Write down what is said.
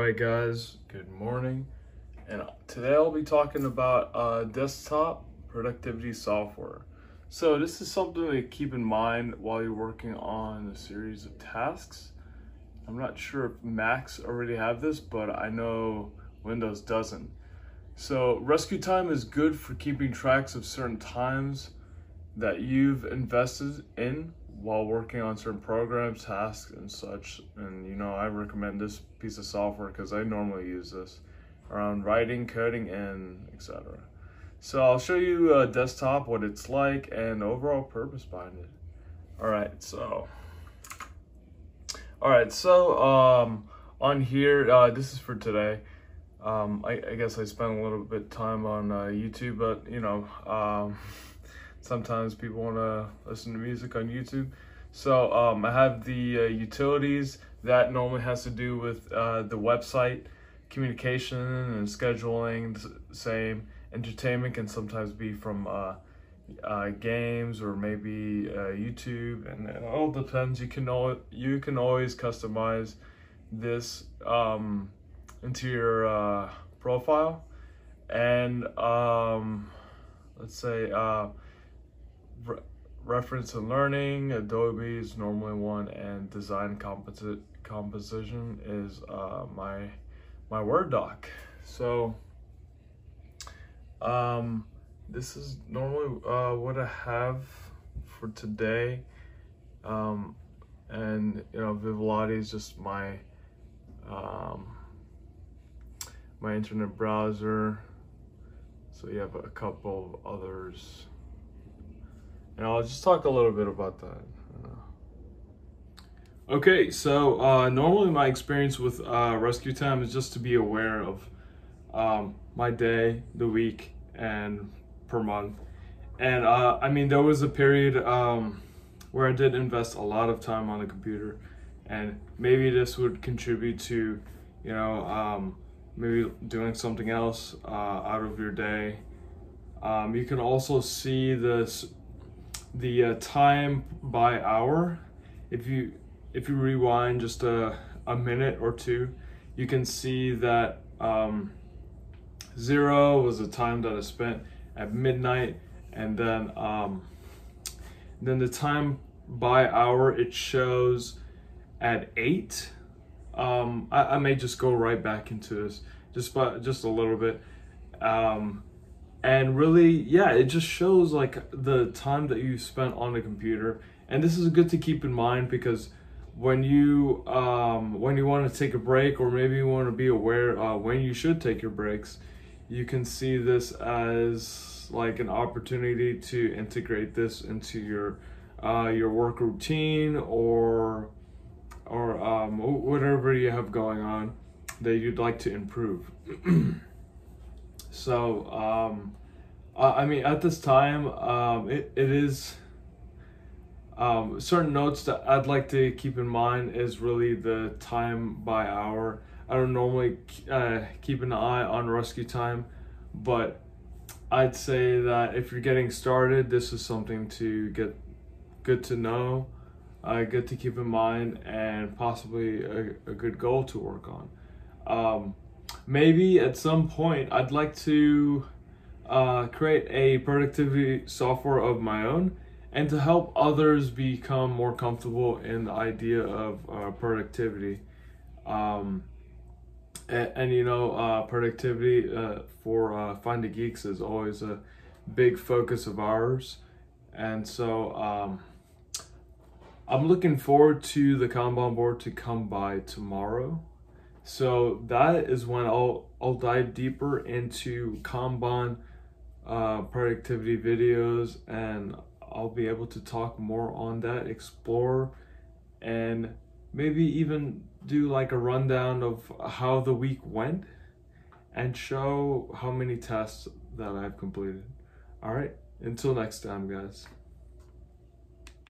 right, guys, good morning. And today I'll be talking about uh, desktop productivity software. So, this is something to keep in mind while you're working on a series of tasks. I'm not sure if Macs already have this, but I know Windows doesn't. So, RescueTime is good for keeping tracks of certain times that you've invested in while working on certain programs, tasks, and such. And you know, I recommend this piece of software because I normally use this around writing, coding, and etc. So I'll show you a desktop, what it's like, and overall purpose behind it. All right, so. All right, so um, on here, uh, this is for today. Um, I, I, guess I spent a little bit time on uh, YouTube, but you know, um, sometimes people want to listen to music on YouTube. So um, I have the uh, utilities that normally has to do with uh, the website communication and scheduling. Same entertainment can sometimes be from uh, uh games or maybe uh, YouTube, and it all depends. You can al- you can always customize this um, into your uh, profile, and um, let's say re reference and learning, Adobe is normally one, and design composi composition is uh, my my Word doc. So um, this is normally uh, what I have for today. Um, and you know, Vivaldi is just my um, my internet browser. So you have a couple of others. And I'll just talk a little bit about that. Okay, so uh, normally my experience with uh, RescueTime is just to be aware of um, my day, the week, and per month. And uh, I mean, there was a period um, where I did invest a lot of time on the computer, and maybe this would contribute to, you know, um, maybe doing something else uh, out of your day. Um, you can also see this the uh, time by hour. If you if you rewind just a, a minute or two you can see that um, zero was the time that I spent at midnight and then um, then the time by hour it shows at eight. Um, I, I, may just go right back into this just by just a little bit. Um, and really yeah it just shows like the time that you spent on the computer. And this is good to keep in mind because when you um, when you want to take a break or maybe you want to be aware uh, when you should take your breaks you can see this as like an opportunity to integrate this into your uh, your work routine or or um, whatever you have going on that you'd like to improve So, um, I mean, at this time, um, it, it is um, certain notes that I'd like to keep in mind is really the time by hour. I don't normally uh, keep an eye on RescueTime, but I'd say that if you're getting started, this is something to get good to know, uh, good to keep in mind, and possibly a, a good goal to work on. Um, maybe at some point I'd like to uh, create a productivity software of my own and to help others become more comfortable in the idea of uh, productivity. Um, and, and, you know, uh, productivity uh, for uh, Find the Geeks is always a big focus of ours. And so um, I'm looking forward to the Kanban board to come by tomorrow. So that is when I'll I'll dive deeper into Kanban uh, productivity videos and I'll be able to talk more on that, explore, and maybe even do like a rundown of how the week went and show how many tests that I've completed. All right, until next time, guys.